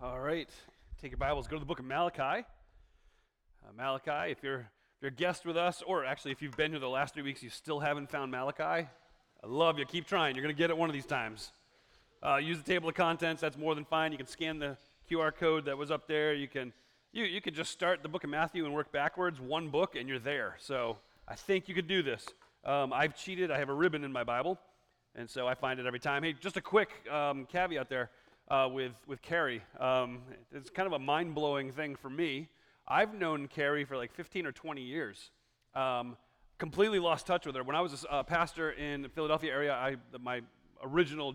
All right, take your Bibles, go to the book of Malachi. Uh, Malachi, if you're, if you're a guest with us, or actually if you've been here the last three weeks, you still haven't found Malachi, I love you. Keep trying. You're to get it one of these times. Uh, use the table of contents. That's more than fine. You can scan the QR code that was up there. You can, you, you can just start the book of Matthew and work backwards, one book, and you're there. So I think you could do this. Um, I've cheated. I have a ribbon in my Bible, and so I find it every time. Hey, just a quick um, caveat there uh, with, with Carrie. Um, it's kind of a mind blowing thing for me. I've known Carrie for like 15 or 20 years. Um, completely lost touch with her. When I was a uh, pastor in the Philadelphia area, I, my original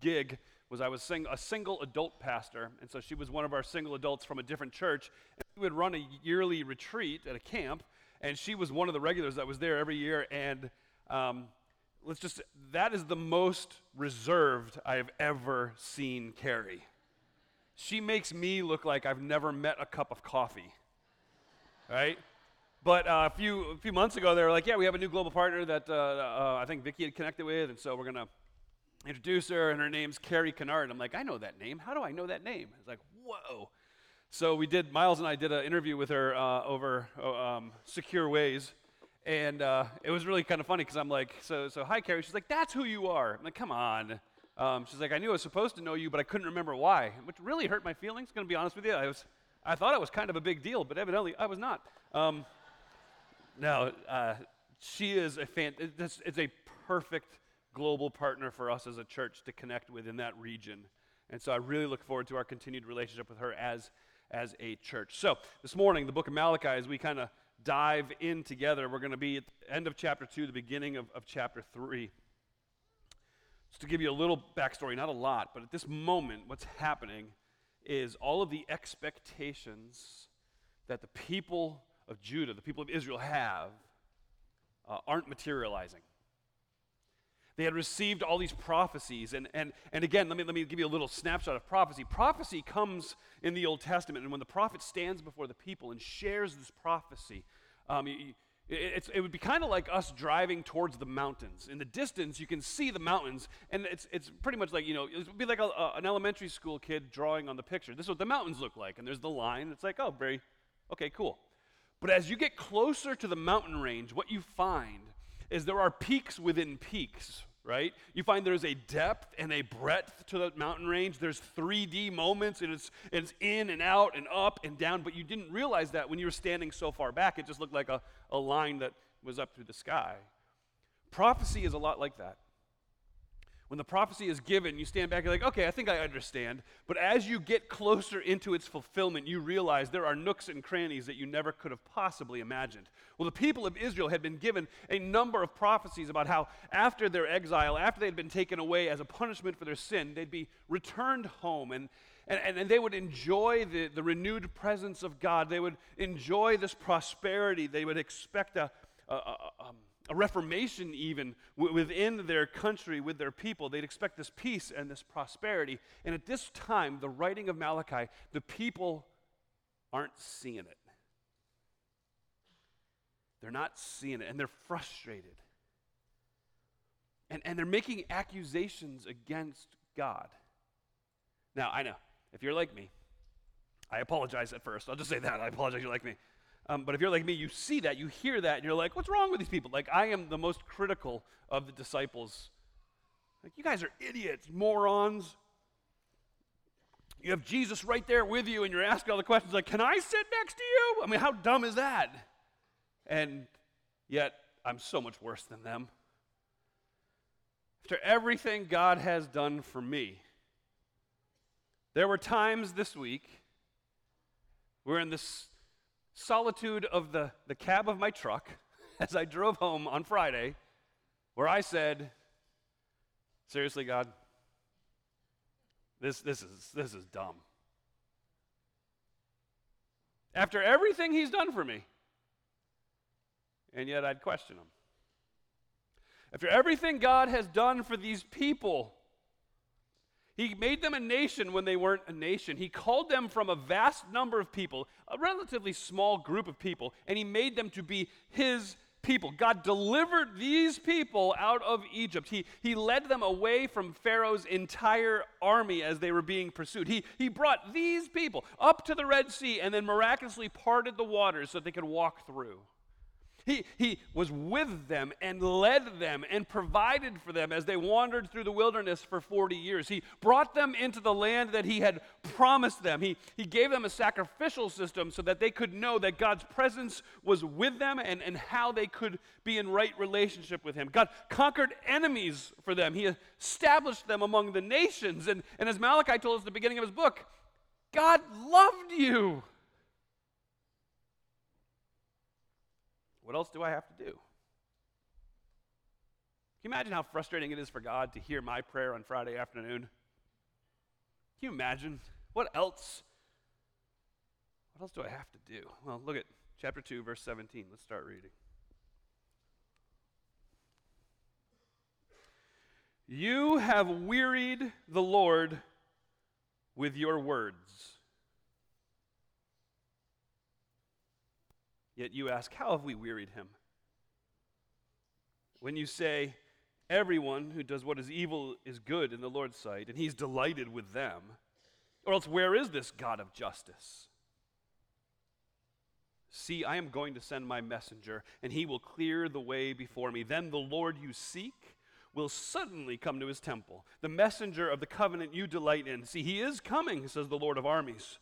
gig was I was sing, a single adult pastor, and so she was one of our single adults from a different church. And we would run a yearly retreat at a camp, and she was one of the regulars that was there every year. And um, let's just, that is the most reserved I have ever seen Carrie. She makes me look like I've never met a cup of coffee, right? But uh, a, few, a few months ago, they were like, yeah, we have a new global partner that uh, uh, I think Vicki had connected with, and so we're to introduce her, and her name's Carrie Kennard. I'm like, I know that name. How do I know that name? It's like, whoa. So we did, Miles and I did an interview with her uh, over uh, um, Secure Ways, and uh, it was really kind of funny because I'm like, so, so hi, Carrie. She's like, that's who you are. I'm like, come on. Um, she's like, I knew I was supposed to know you, but I couldn't remember why, which really hurt my feelings. Going to be honest with you, I was, I thought it was kind of a big deal, but evidently I was not. Um, uh, she is a fan. It's, it's a perfect global partner for us as a church to connect with in that region, and so I really look forward to our continued relationship with her as as a church. So this morning, the book of Malachi, as we kind of dive in together. We're going to be at the end of chapter 2, the beginning of, of chapter 3. Just to give you a little backstory, not a lot, but at this moment, what's happening is all of the expectations that the people of Judah, the people of Israel have, uh, aren't materializing. They had received all these prophecies. And, and, and again, let me, let me give you a little snapshot of prophecy. Prophecy comes in the Old Testament, and when the prophet stands before the people and shares this prophecy, um, it, it would be kind of like us driving towards the mountains. In the distance, you can see the mountains, and it's, it's pretty much like, you know, it would be like a, a, an elementary school kid drawing on the picture. This is what the mountains look like, and there's the line. It's like, oh, very, okay, cool. But as you get closer to the mountain range, what you find is there are peaks within peaks, right? You find there's a depth and a breadth to the mountain range. There's 3D moments, and it's, it's in and out and up and down, but you didn't realize that when you were standing so far back. It just looked like a, a line that was up through the sky. Prophecy is a lot like that. When the prophecy is given, you stand back and you're like, okay, I think I understand. But as you get closer into its fulfillment, you realize there are nooks and crannies that you never could have possibly imagined. Well, the people of Israel had been given a number of prophecies about how after their exile, after they had been taken away as a punishment for their sin, they'd be returned home and and, and, they would enjoy the, the renewed presence of God. They would enjoy this prosperity. They would expect a, a, a, reformation even w- within their country, with their people. They'd expect this peace and this prosperity. And at this time, the writing of Malachi, the people aren't seeing it. They're not seeing it, and they're frustrated. And, and they're making accusations against God. Now, I know, if you're like me, I apologize at first. I'll just say that. I apologize, you're like me. Um, but if you're like me, you see that, you hear that, and you're like, what's wrong with these people? Like, I am the most critical of the disciples. Like, you guys are idiots, morons. You have Jesus right there with you, and you're asking all the questions like, can I sit next to you? I mean, how dumb is that? And yet, I'm so much worse than them. After everything God has done for me, there were times this week we're in this solitude of the, the cab of my truck as I drove home on Friday, where I said, Seriously, God, this, this, is, this is dumb. After everything He's done for me, and yet I'd question Him. After everything God has done for these people, he made them a nation when they weren't a nation. He called them from a vast number of people, a relatively small group of people, and he made them to be his people. God delivered these people out of Egypt. He, he led them away from Pharaoh's entire army as they were being pursued. He, he brought these people up to the Red Sea and then miraculously parted the waters so they could walk through. He, he was with them and led them and provided for them as they wandered through the wilderness for 40 years. He brought them into the land that He had promised them. He, he gave them a sacrificial system so that they could know that God's presence was with them and, and how they could be in right relationship with Him. God conquered enemies for them, He established them among the nations. And, and as Malachi told us at the beginning of his book, God loved you. What else do I have to do? Can you imagine how frustrating it is for God to hear my prayer on Friday afternoon? Can you imagine? What else? What else do I have to do? Well, look at chapter 2, verse 17. Let's start reading. You have wearied the Lord with your words. Yet you ask, How have we wearied him? When you say, Everyone who does what is evil is good in the Lord's sight, and he's delighted with them, or else where is this God of justice? See, I am going to send my messenger, and he will clear the way before me. Then the Lord you seek will suddenly come to his temple, the messenger of the covenant you delight in. See, he is coming, says the Lord of armies.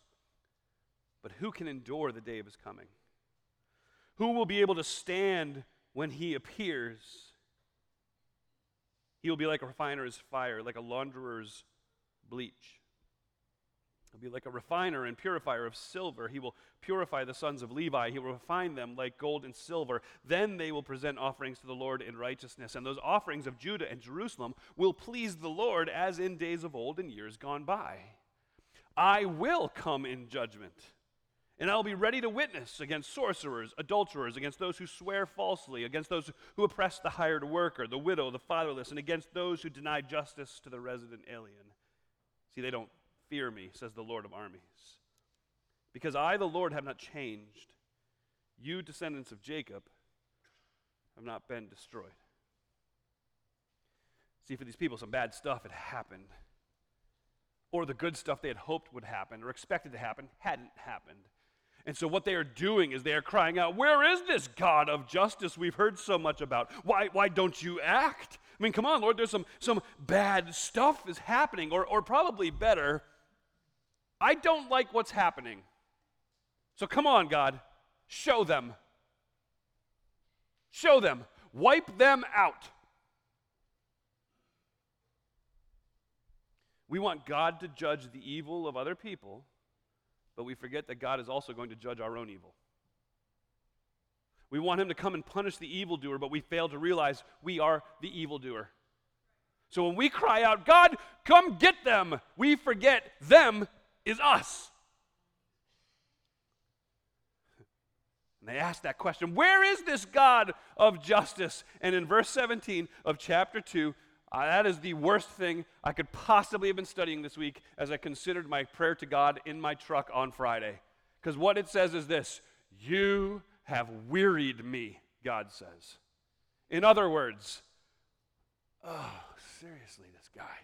But who can endure the day of his coming? Who will be able to stand when he appears? He will be like a refiner's fire, like a launderer's bleach. He'll be like a refiner and purifier of silver. He will purify the sons of Levi. He will refine them like gold and silver. Then they will present offerings to the Lord in righteousness. And those offerings of Judah and Jerusalem will please the Lord as in days of old and years gone by. I will come in judgment and I will be ready to witness against sorcerers, adulterers, against those who swear falsely, against those who oppress the hired worker, the widow, the fatherless, and against those who deny justice to the resident alien. See, they don't fear me, says the Lord of armies. Because I, the Lord, have not changed. You, descendants of Jacob, have not been destroyed. See, for these people, some bad stuff had happened. Or the good stuff they had hoped would happen or expected to happen hadn't happened. And so, what they are doing is they are crying out, Where is this God of justice we've heard so much about? Why, why don't you act? I mean, come on, Lord, there's some, some bad stuff is happening. Or, or probably better, I don't like what's happening. So, come on, God, show them. Show them. Wipe them out. We want God to judge the evil of other people but we forget that God is also going to judge our own evil. We want him to come and punish the evildoer, but we fail to realize we are the evildoer. So when we cry out, God, come get them, we forget them is us. And they ask that question Where is this God of justice? And in verse 17 of chapter 2, uh, that is the worst thing I could possibly have been studying this week as I considered my prayer to God in my truck on Friday. Because what it says is this You have wearied me, God says. In other words, oh, seriously, this guy.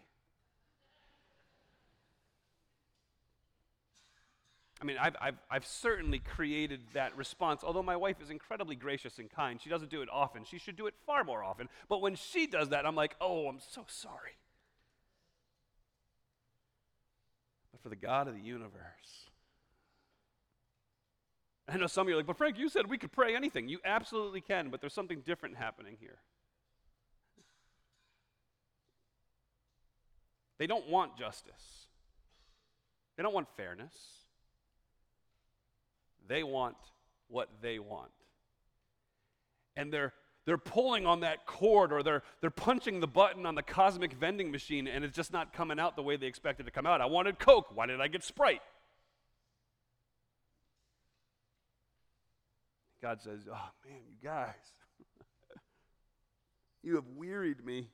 I mean, I've, I've, I've certainly created that response, although my wife is incredibly gracious and kind. She doesn't do it often. She should do it far more often. But when she does that, I'm like, oh, I'm so sorry. But for the God of the universe, I know some of you are like, but Frank, you said we could pray anything. You absolutely can, but there's something different happening here. They don't want justice, they don't want fairness. They want what they want. And they're they're pulling on that cord or they're, they're punching the button on the cosmic vending machine and it's just not coming out the way they expected to come out. I wanted Coke. Why did I get Sprite? God says, Oh man, you guys, you have wearied me.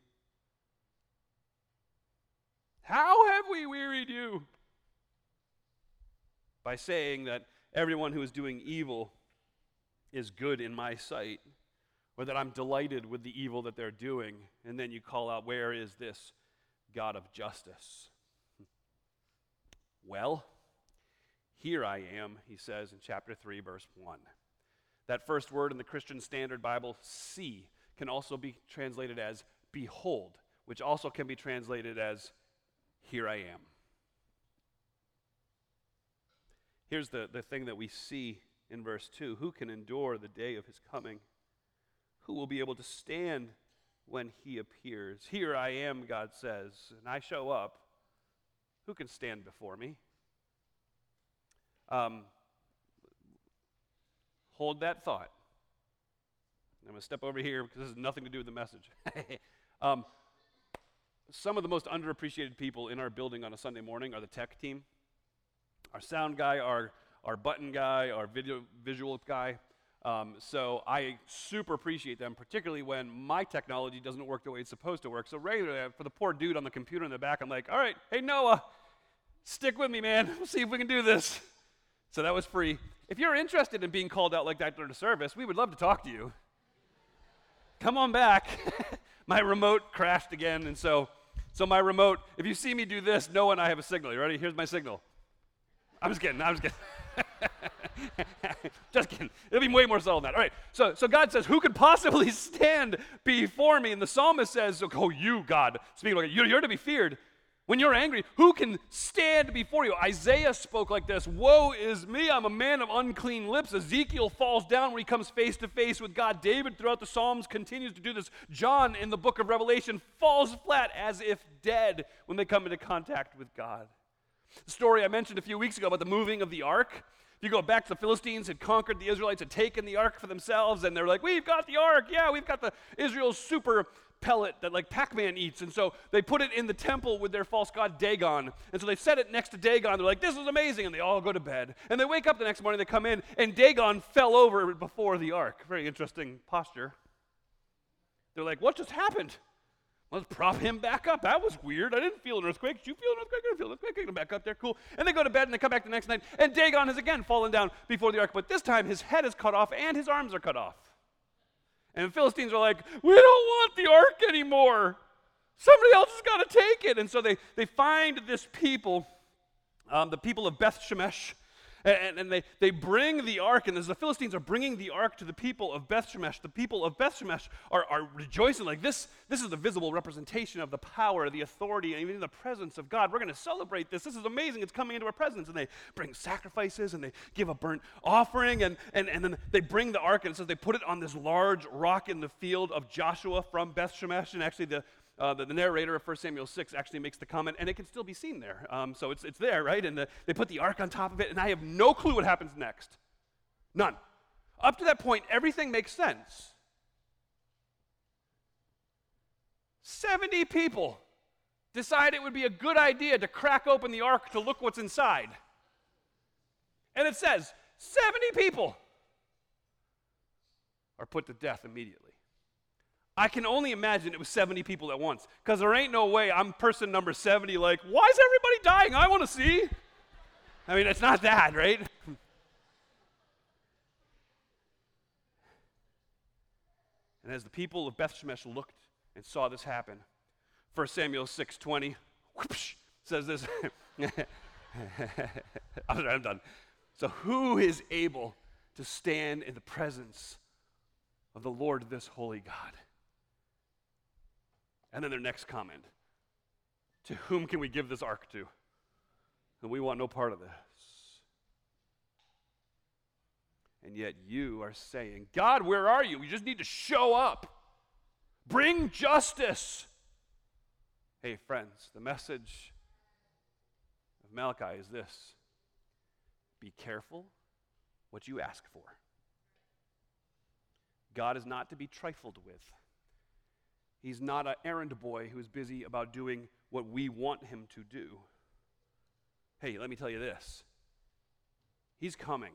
How have we wearied you? By saying that everyone who is doing evil is good in my sight, or that I'm delighted with the evil that they're doing. And then you call out, Where is this God of justice? Well, here I am, he says in chapter 3, verse 1. That first word in the Christian Standard Bible, see, can also be translated as behold, which also can be translated as here I am. Here's the, the thing that we see in verse 2 Who can endure the day of his coming? Who will be able to stand when he appears? Here I am, God says, and I show up. Who can stand before me? Um, hold that thought. I'm going to step over here because this has nothing to do with the message. um, some of the most underappreciated people in our building on a Sunday morning are the tech team. Our sound guy, our, our button guy, our video visual guy. Um, so I super appreciate them, particularly when my technology doesn't work the way it's supposed to work. So regularly, for the poor dude on the computer in the back, I'm like, all right, hey Noah, stick with me, man. We'll see if we can do this. So that was free. If you're interested in being called out like that during a service, we would love to talk to you. Come on back. my remote crashed again, and so so my remote, if you see me do this, know when I have a signal. You ready? Here's my signal. I'm just kidding. I'm just kidding. just kidding. It'll be way more subtle than that. All right. So, so God says, Who could possibly stand before me? And the psalmist says, Oh, you, God, speaking of you're, you're to be feared. When you're angry, who can stand before you? Isaiah spoke like this Woe is me, I'm a man of unclean lips. Ezekiel falls down when he comes face to face with God. David, throughout the Psalms, continues to do this. John, in the book of Revelation, falls flat as if dead when they come into contact with God. The story I mentioned a few weeks ago about the moving of the ark. If you go back to the Philistines had conquered the Israelites, had taken the ark for themselves, and they're like, We've got the ark. Yeah, we've got the Israel's super pellet that like Pac-Man eats. And so they put it in the temple with their false god Dagon. And so they set it next to Dagon. They're like, this is amazing. And they all go to bed. And they wake up the next morning, they come in, and Dagon fell over before the ark. Very interesting posture. They're like, what just happened? Let's prop him back up. That was weird. I didn't feel an earthquake. Did you feel an earthquake? I didn't feel an earthquake. Get him back up there. Cool. And they go to bed and they come back the next night. And Dagon has again fallen down before the ark. But this time his head is cut off and his arms are cut off. And the Philistines are like, we don't want the ark anymore. Somebody else has got to take it. And so they, they find this people, um, the people of Beth Shemesh, and, and, they, they bring the ark, and as the Philistines are bringing the ark to the people of Beth Shemesh, the people of Beth Shemesh are, are rejoicing like this. This is the visible representation of the power, the authority, and even the presence of God. We're going to celebrate this. This is amazing. It's coming into our presence. And they bring sacrifices and they give a burnt offering, and, and, and then they bring the ark, and it says they put it on this large rock in the field of Joshua from Beth Shemesh. And actually, the, uh, the, the, narrator of 1 Samuel 6 actually makes the comment, and it can still be seen there. Um, so it's, it's there, right? And the, they put the ark on top of it, and I have no clue what happens next. None. Up to that point, everything makes sense. 70 people decide it would be a good idea to crack open the ark to look what's inside. And it says 70 people are put to death immediately. I can only imagine it was 70 people at once. Because there ain't no way I'm person number 70, like, why is everybody dying? I want to see. I mean, it's not that, right? and as the people of Beth Shemesh looked and saw this happen, 1 Samuel 6:20 whoosh, says this. I'm done. So who is able to stand in the presence of the Lord, this holy God? And then their next comment To whom can we give this ark to? And we want no part of this. And yet you are saying, God, where are you? We just need to show up. Bring justice. Hey, friends, the message of Malachi is this be careful what you ask for. God is not to be trifled with. He's not an errand boy who's busy about doing what we want him to do. Hey, let me tell you this He's coming.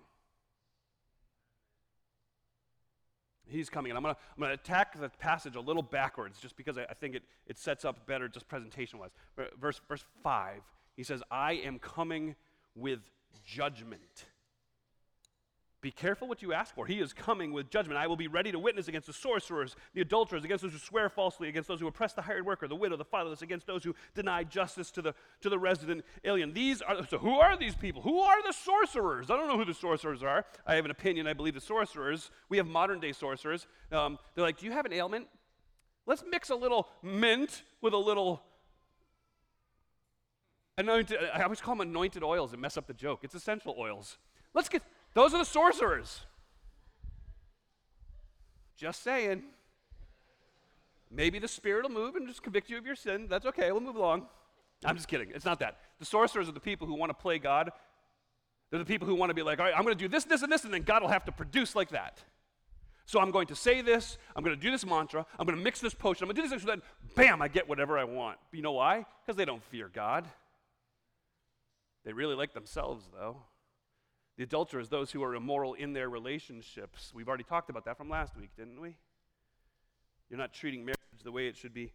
He's coming. And I'm going to I'm gonna attack the passage a little backwards just because I, I think it, it sets up better just presentation wise. Verse, verse 5, he says, I am coming with judgment. Be careful what you ask for. He is coming with judgment. I will be ready to witness against the sorcerers, the adulterers, against those who swear falsely, against those who oppress the hired worker, the widow, the fatherless, against those who deny justice to the, to the resident alien. These are, so who are these people? Who are the sorcerers? I don't know who the sorcerers are. I have an opinion. I believe the sorcerers, we have modern day sorcerers. Um, they're like, Do you have an ailment? Let's mix a little mint with a little anointed. I always call them anointed oils and mess up the joke. It's essential oils. Let's get those are the sorcerers. Just saying. Maybe the Spirit will move and just convict you of your sin. That's okay. We'll move along. I'm just kidding. It's not that. The sorcerers are the people who want to play God. They're the people who want to be like, all right, I'm going to do this, this, and this, and then God will have to produce like that. So I'm going to say this, I'm going to do this mantra, I'm going to mix this potion, I'm going to do this, so then bam, I get whatever I want. You know why? Because they don't fear God. They really like themselves, though. The adulterers, those who are immoral in their relationships. We've already talked about that from last week, didn't we? You're not treating marriage the way it should be,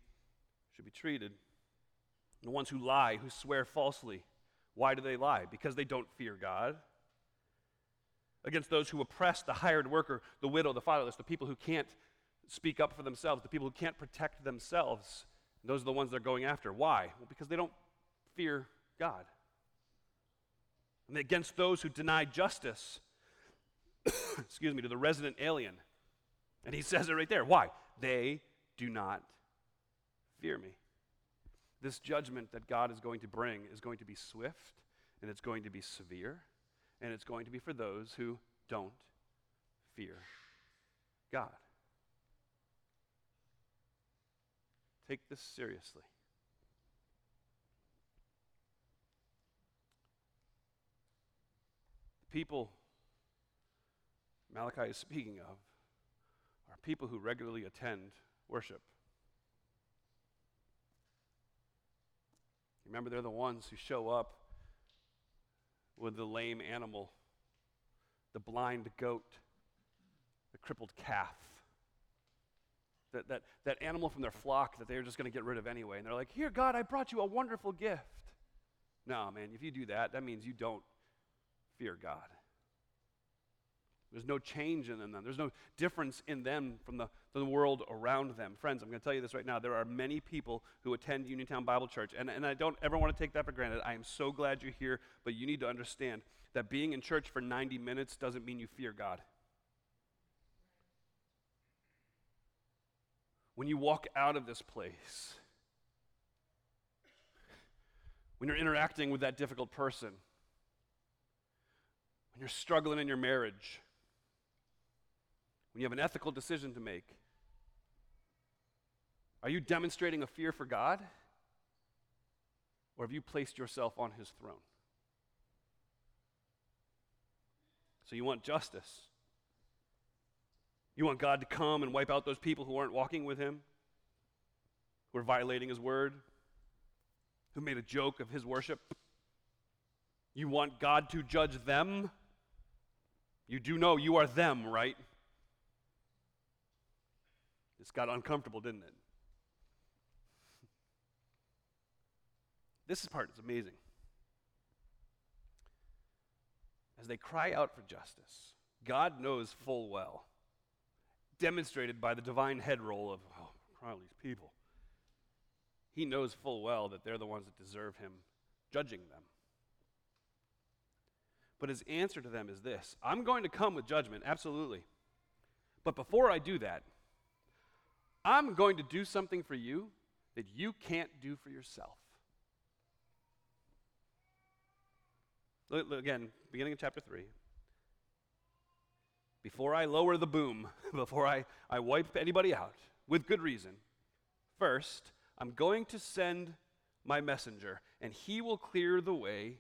should be treated. The ones who lie, who swear falsely. Why do they lie? Because they don't fear God. Against those who oppress the hired worker, the widow, the fatherless, the people who can't speak up for themselves, the people who can't protect themselves. Those are the ones they're going after. Why? Well, because they don't fear God and against those who deny justice, excuse me, to the resident alien. And he says it right there. Why? They do not fear me. This judgment that God is going to bring is going to be swift, and it's going to be severe, and it's going to be for those who don't fear God. Take this seriously. People Malachi is speaking of are people who regularly attend worship. Remember, they're the ones who show up with the lame animal, the blind goat, the crippled calf. That, that, that animal from their flock that they're just going to get rid of anyway. And they're like, Here, God, I brought you a wonderful gift. No, man, if you do that, that means you don't fear God. There's no change in them. There's no difference in them from the, the world around them. Friends, I'm going to tell you this right now. There are many people who attend Uniontown Bible Church, and, and I don't ever want to take that for granted. I am so glad you're here, but you need to understand that being in church for 90 minutes doesn't mean you fear God. When you walk out of this place, when you're interacting with that difficult person, you're struggling in your marriage, when you have an ethical decision to make, are you demonstrating a fear for God? Or have you placed yourself on his throne? So you want justice. You want God to come and wipe out those people who aren't walking with him, who are violating his word, who made a joke of his worship. You want God to judge them. You do know you are them, right? This got uncomfortable, didn't it? This part is amazing. As they cry out for justice, God knows full well, demonstrated by the divine head roll of, oh, cry these people. He knows full well that they're the ones that deserve him judging them. But his answer to them is this I'm going to come with judgment, absolutely. But before I do that, I'm going to do something for you that you can't do for yourself. Look, look, again, beginning of chapter 3. Before I lower the boom, before I, I wipe anybody out, with good reason, first, I'm going to send my messenger, and he will clear the way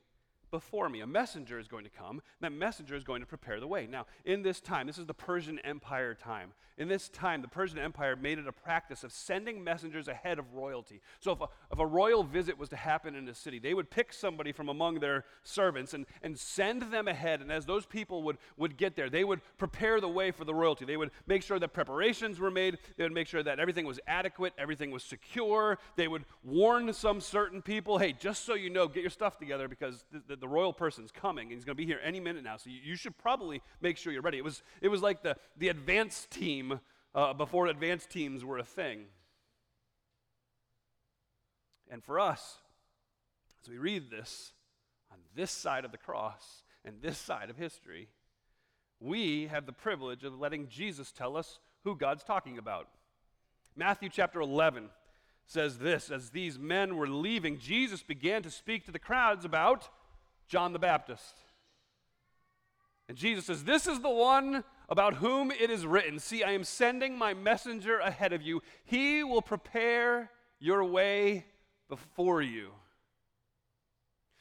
before me. A messenger is going to come. That messenger is going to prepare the way. Now, in this time, this is the Persian Empire time. In this time, the Persian Empire made it a practice of sending messengers ahead of royalty. So, if a, if a royal visit was to happen in a city, they would pick somebody from among their servants and, and send them ahead. And as those people would, would get there, they would prepare the way for the royalty. They would make sure that preparations were made. They would make sure that everything was adequate, everything was secure. They would warn some certain people hey, just so you know, get your stuff together because the, the the royal person's coming, and he's going to be here any minute now. So you, you, should probably make sure you're ready. It was, it was like the, the advanced team uh, before advanced teams were a thing. And for us, as we read this on this side of the cross and this side of history, we have the privilege of letting Jesus tell us who God's talking about. Matthew chapter 11 says this As these men were leaving, Jesus began to speak to the crowds about John the Baptist. And Jesus says, This is the one about whom it is written See, I am sending my messenger ahead of you. He will prepare your way before you.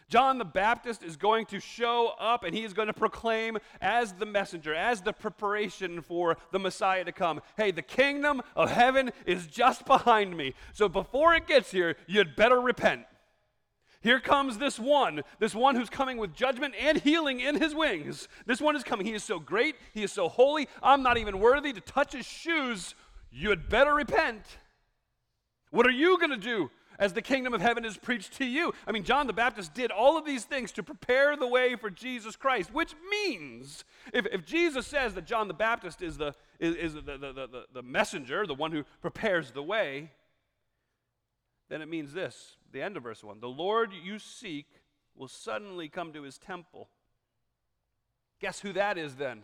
John the Baptist is going to show up and he is going to proclaim as the messenger, as the preparation for the Messiah to come. Hey, the kingdom of heaven is just behind me. So before it gets here, you'd better repent. Here comes this one, this one who's coming with judgment and healing in his wings. This one is coming. He is so great. He is so holy. I'm not even worthy to touch his shoes. You'd better repent. What are you going to do? as the kingdom of heaven is preached to you. I mean, John the Baptist did all of these things to prepare the way for Jesus Christ, which means if, if Jesus says that John the Baptist is, the, is, is the, the, the, the messenger, the one who prepares the way, then it means this the end of verse 1 the Lord you seek will suddenly come to his temple. Guess who that is then?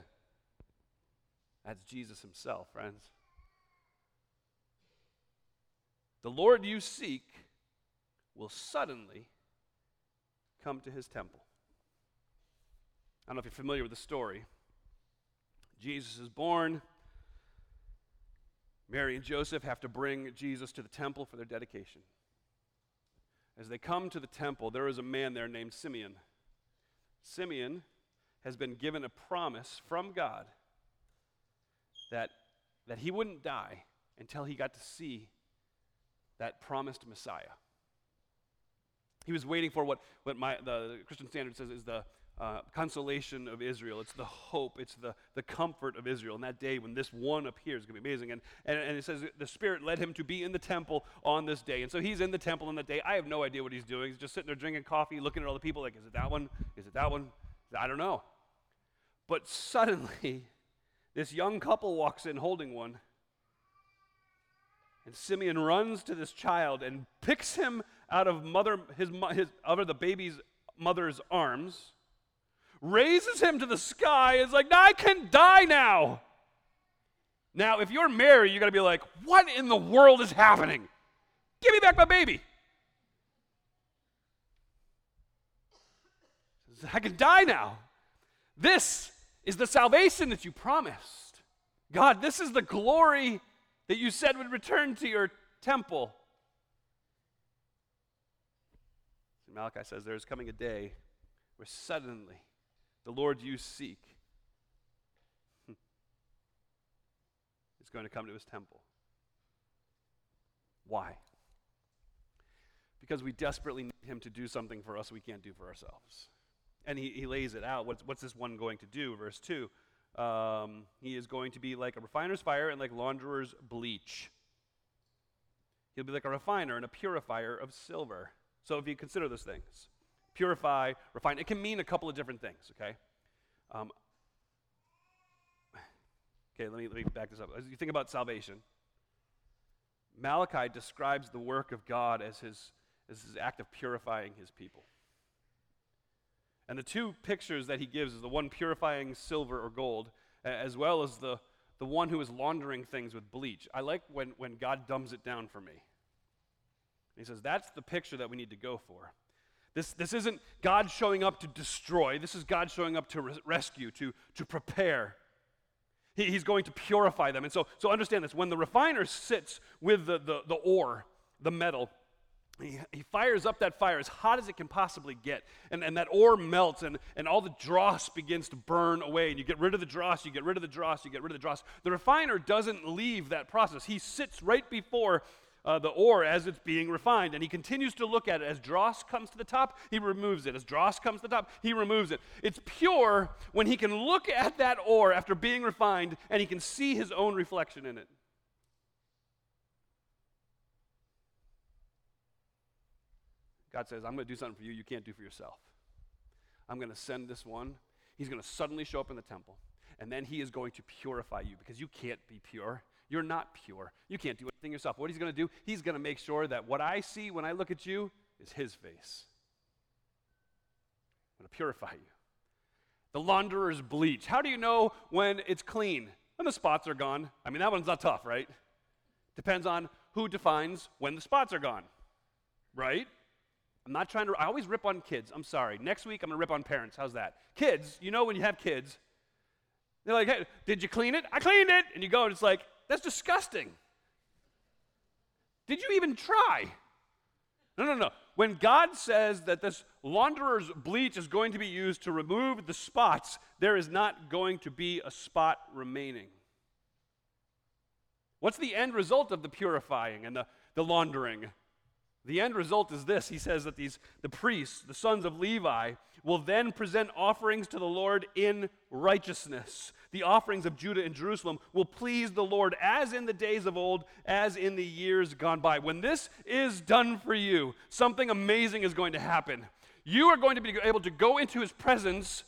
That's Jesus himself, friends. The Lord you seek will suddenly come to his temple. I don't know if you're familiar with the story. Jesus is born. Mary and Joseph have to bring Jesus to the temple for their dedication. As they come to the temple, there is a man there named Simeon. Simeon has been given a promise from God that, that he wouldn't die until he got to see that promised Messiah. He was waiting for what, what my, the Christian Standard says is the uh, consolation of Israel. It's the hope, it's the, the comfort of Israel. And that day when this one appears is going to be amazing. And, and, and it says the Spirit led him to be in the temple on this day. And so he's in the temple on that day. I have no idea what he's doing. He's just sitting there drinking coffee, looking at all the people like, is it that one? Is it that one? I don't know. But suddenly, this young couple walks in holding one. And Simeon runs to this child and picks him out of mother, his, his, out of the baby's mother's arms, raises him to the sky, is like, I can die now. Now, if you're Mary, you're going to be like, what in the world is happening? Give me back my baby. I can die now. This is the salvation that you promised. God, this is the glory that you said would return to your temple. Malachi says there is coming a day where suddenly the Lord you seek is going to come to his temple. Why? Because we desperately need him to do something for us we can't do for ourselves. And he, he lays it out. What's, what's this one going to do? Verse 2 um, He is going to be like a refiner's fire and like launderer's bleach. He'll be like a refiner and a purifier of silver. So if you consider those things, purify, refine, it can mean a couple of different things, okay? Um, okay, let me, let me back this up. As you think about salvation, Malachi describes the work of God as his, as his act of purifying his people. And the two pictures that he gives is the one purifying silver or gold, as well as the, the one who is laundering things with bleach. I like when, when God dumbs it down for me. he says, that's the picture that we need to go for. This, this isn't God showing up to destroy, this is God showing up to res- rescue, to, to prepare. He, he's going to purify them. And so, so understand this when the refiner sits with the, the, the ore, the metal, he, he, fires up that fire as hot as it can possibly get. And, and that ore melts, and, and all the dross begins to burn away. And you get rid of the dross, you get rid of the dross, you get rid of the dross. The refiner doesn't leave that process. He sits right before uh, the ore as it's being refined. And he continues to look at it. As dross comes to the top, he removes it. As dross comes to the top, he removes it. It's pure when he can look at that ore after being refined and he can see his own reflection in it. God says, I'm going to do something for you you can't do for yourself. I'm going to send this one. He's going to suddenly show up in the temple, and then he is going to purify you because you can't be pure. You're not pure. You can't do anything yourself. What he's going to do, he's going to make sure that what I see when I look at you is his face. I'm going to purify you. The launderer's bleach. How do you know when it's clean? When the spots are gone. I mean, that one's not tough, right? Depends on who defines when the spots are gone, right? I'm not trying to, I always rip on kids. I'm sorry. Next week, I'm going to rip on parents. How's that? Kids, you know when you have kids, they're like, hey, did you clean it? I cleaned it. And you go, and it's like, that's disgusting. Did you even try? No, no, no. When God says that this launderer's bleach is going to be used to remove the spots, there is not going to be a spot remaining. What's the end result of the purifying and the, the laundering? The end result is this. He says that these the priests, the sons of Levi, will then present offerings to the Lord in righteousness. The offerings of Judah and Jerusalem will please the Lord as in the days of old, as in the years gone by. When this is done for you, something amazing is going to happen. You are going to be able to go into his presence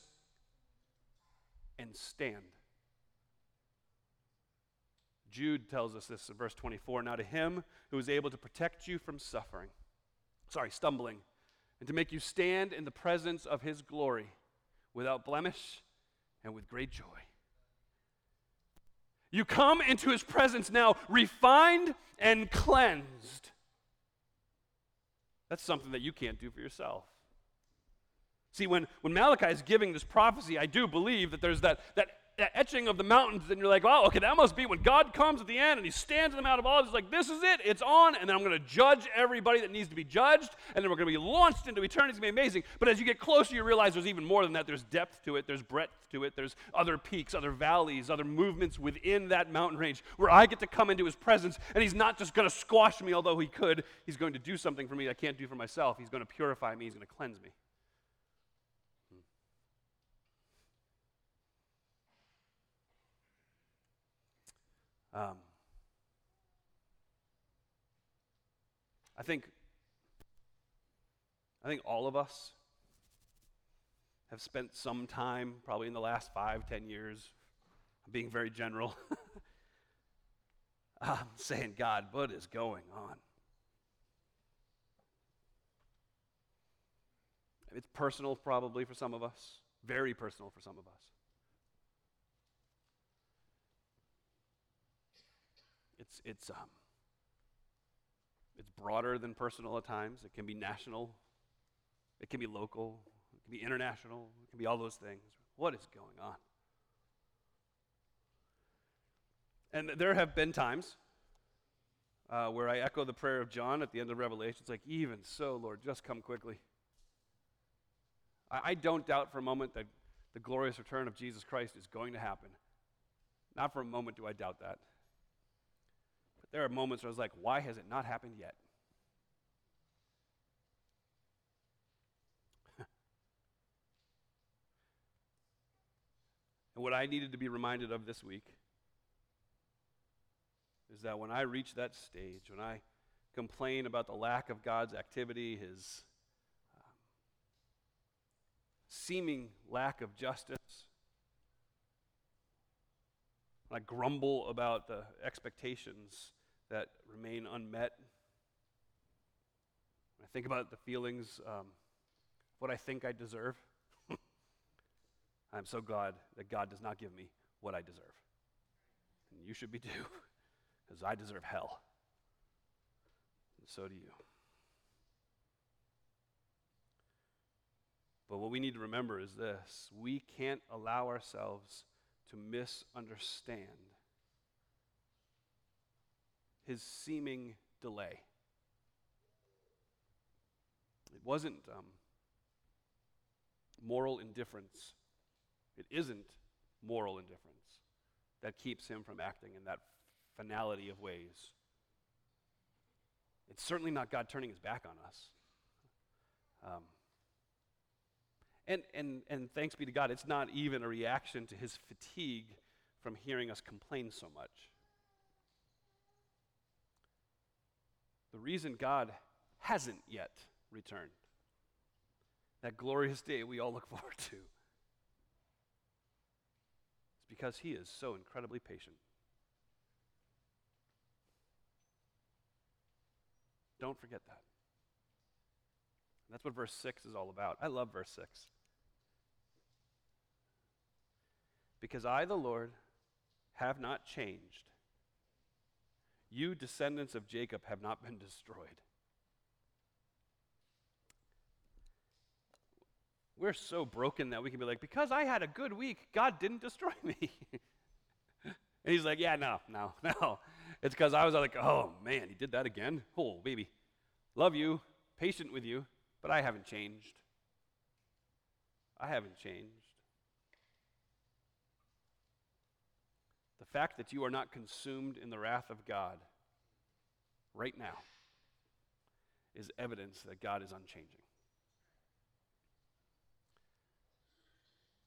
and stand. Jude tells us this in verse 24. Now to him who is able to protect you from suffering, sorry, stumbling, and to make you stand in the presence of his glory without blemish and with great joy. You come into his presence now refined and cleansed. That's something that you can't do for yourself. See, when, when Malachi is giving this prophecy, I do believe that there's that, that etching of the mountains, and you're like, well, okay, that must be when God comes at the end and he stands in the Mount of Olives. He's like, this is it, it's on, and then I'm going to judge everybody that needs to be judged, and then we're going to be launched into eternity. It's going to be amazing. But as you get closer, you realize there's even more than that. There's depth to it, there's breadth to it, there's other peaks, other valleys, other movements within that mountain range where I get to come into his presence, and he's not just going to squash me, although he could. He's going to do something for me I can't do for myself. He's going to purify me, he's going to cleanse me. Um, I think I think all of us have spent some time, probably in the last five, ten years, being very general, um, saying, God, what is going on? It's personal, probably, for some of us, very personal for some of us. It's, it's, um, it's broader than personal at times. It can be national, it can be local, it can be international, it can be all those things. What is going on? And there have been times uh, where I echo the prayer of John at the end of Revelation. It's like, even so, Lord, just come quickly. I, I don't doubt for a moment that the glorious return of Jesus Christ is going to happen. Not for a moment do I doubt that. There are moments where I was like, why has it not happened yet? and what I needed to be reminded of this week is that when I reach that stage, when I complain about the lack of God's activity, his um, seeming lack of justice, when I grumble about the expectations that remain unmet. When I think about the feelings, um, what I think I deserve, I'm so glad that God does not give me what I deserve. And you should be too, because I deserve hell. And so do you. But what we need to remember is this we can't allow ourselves to misunderstand his seeming delay. It wasn't um, moral indifference. It isn't moral indifference that keeps him from acting in that finality of ways. It's certainly not God turning his back on us. Um, and, and, and thanks be to God, it's not even a reaction to his fatigue from hearing us complain so much. The reason God hasn't yet returned that glorious day we all look forward to. It's because He is so incredibly patient. Don't forget that. That's what verse 6 is all about. I love verse 6. Because I, the Lord, have not changed. You, descendants of Jacob, have not been destroyed. We're so broken that we can be like, because I had a good week, God didn't destroy me. and he's like, yeah, no, no, no. It's because I was like, oh man, he did that again? Oh, baby. Love you, patient with you, but I haven't changed. I haven't changed. The fact that you are not consumed in the wrath of God right now is evidence that God is unchanging.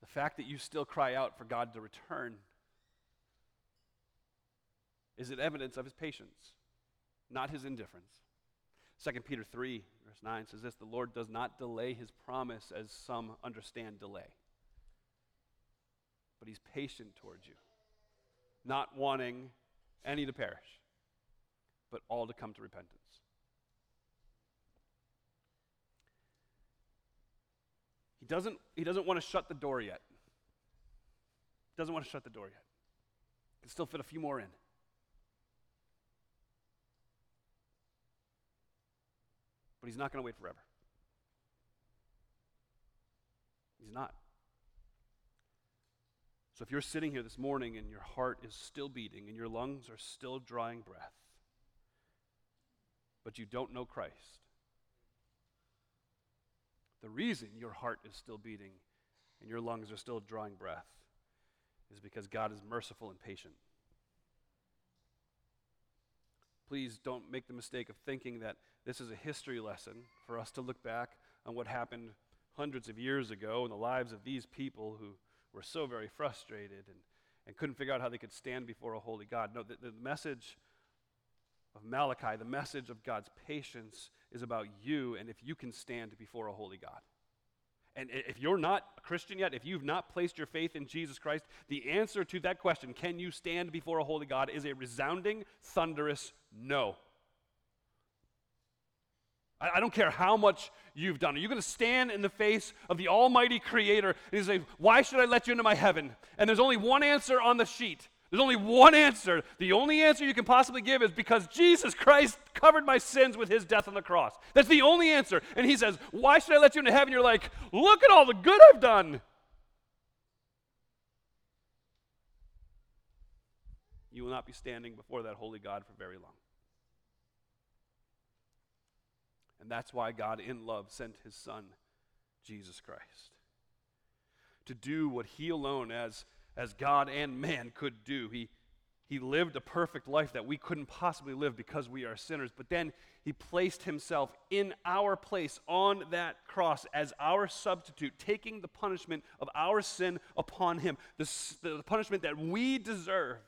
The fact that you still cry out for God to return is it evidence of his patience, not his indifference. 2 Peter 3, verse 9 says this The Lord does not delay his promise as some understand delay, but he's patient towards you, not wanting any to perish, but all to come to repentance. He doesn't, he doesn't want to shut the door yet. Doesn't want to shut the door yet. Can still fit a few more in. But he's not going to wait forever. He's not. So if you're sitting here this morning and your heart is still beating and your lungs are still drawing breath, but you don't know Christ, the reason your heart is still beating and your lungs are still drawing breath is because God is merciful and patient. Please don't make the mistake of thinking that this is a history lesson for us to look back on what happened hundreds of years ago in the lives of these people who were so very frustrated and, and couldn't figure out how they could stand before a holy God. No, the, the message of Malachi, the message of God's patience, is about you and if you can stand before a holy God. And if you're not a Christian yet, if you've not placed your faith in Jesus Christ, the answer to that question, can you stand before a holy God, is a resounding, thunderous no. I, I don't care how much you've done. Are you going to stand in the face of the Almighty Creator and say, Why should I let you into my heaven? And there's only one answer on the sheet. There's only one answer. The only answer you can possibly give is because Jesus Christ covered my sins with his death on the cross. That's the only answer. And he says, Why should I let you into heaven? You're like, Look at all the good I've done. You will not be standing before that holy God for very long. And that's why God, in love, sent his Son, Jesus Christ, to do what he alone, as, as God and man, could do. He, he lived a perfect life that we couldn't possibly live because we are sinners. But then he placed himself in our place on that cross as our substitute, taking the punishment of our sin upon him, the, the punishment that we deserved.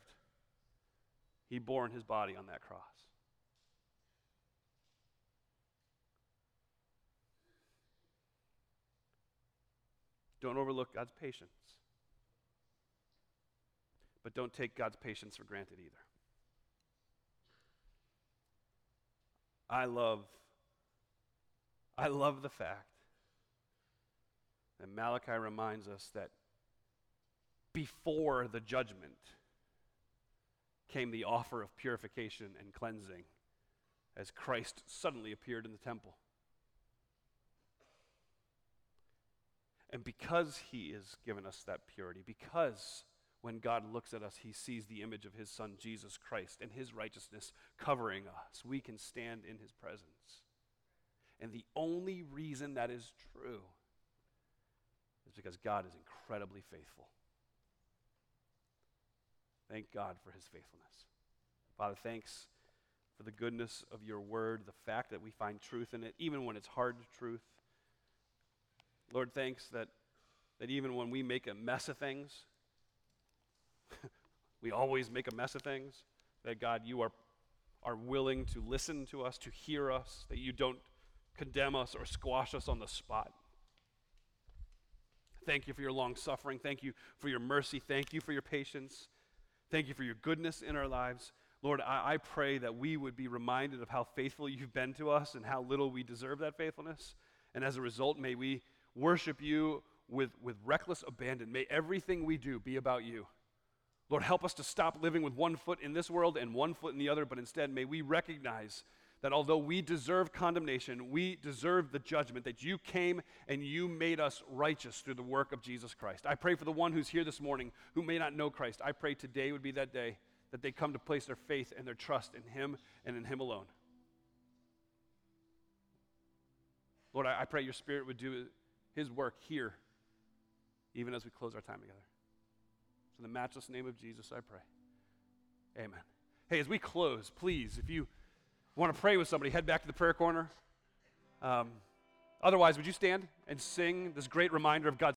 He bore in his body on that cross. Don't overlook God's patience. But don't take God's patience for granted either. I love I love the fact that Malachi reminds us that before the judgment came the offer of purification and cleansing as Christ suddenly appeared in the temple. And because He has given us that purity, because when God looks at us, He sees the image of His Son, Jesus Christ, and His righteousness covering us, we can stand in His presence. And the only reason that is true is because God is incredibly faithful. Thank God for His faithfulness. Father, thanks for the goodness of your word, the fact that we find truth in it, even when it's hard truth. Lord, thanks that, that even when we make a mess of things, we always make a mess of things, that God, you are, are willing to listen to us, to hear us, that you don't condemn us or squash us on the spot. Thank you for your long suffering. Thank you for your mercy. Thank you for your patience. Thank you for your goodness in our lives. Lord, I, I pray that we would be reminded of how faithful you've been to us and how little we deserve that faithfulness. And as a result, may we worship you with, with reckless abandon. May everything we do be about you. Lord, help us to stop living with one foot in this world and one foot in the other, but instead may we recognize that although we deserve condemnation, we deserve the judgment, that you came and you made us righteous through the work of Jesus Christ. I pray for the one who's here this morning who may not know Christ. I pray today would be that day that they come to place their faith and their trust in Him and in Him alone. Lord, I, pray your Spirit would do His work here, even as we close our time together. So, in the matchless name of Jesus, I pray. Amen. Hey, as we close, please, if you want to pray with somebody, head back to the prayer corner. Um, otherwise, would you stand and sing this great reminder of God's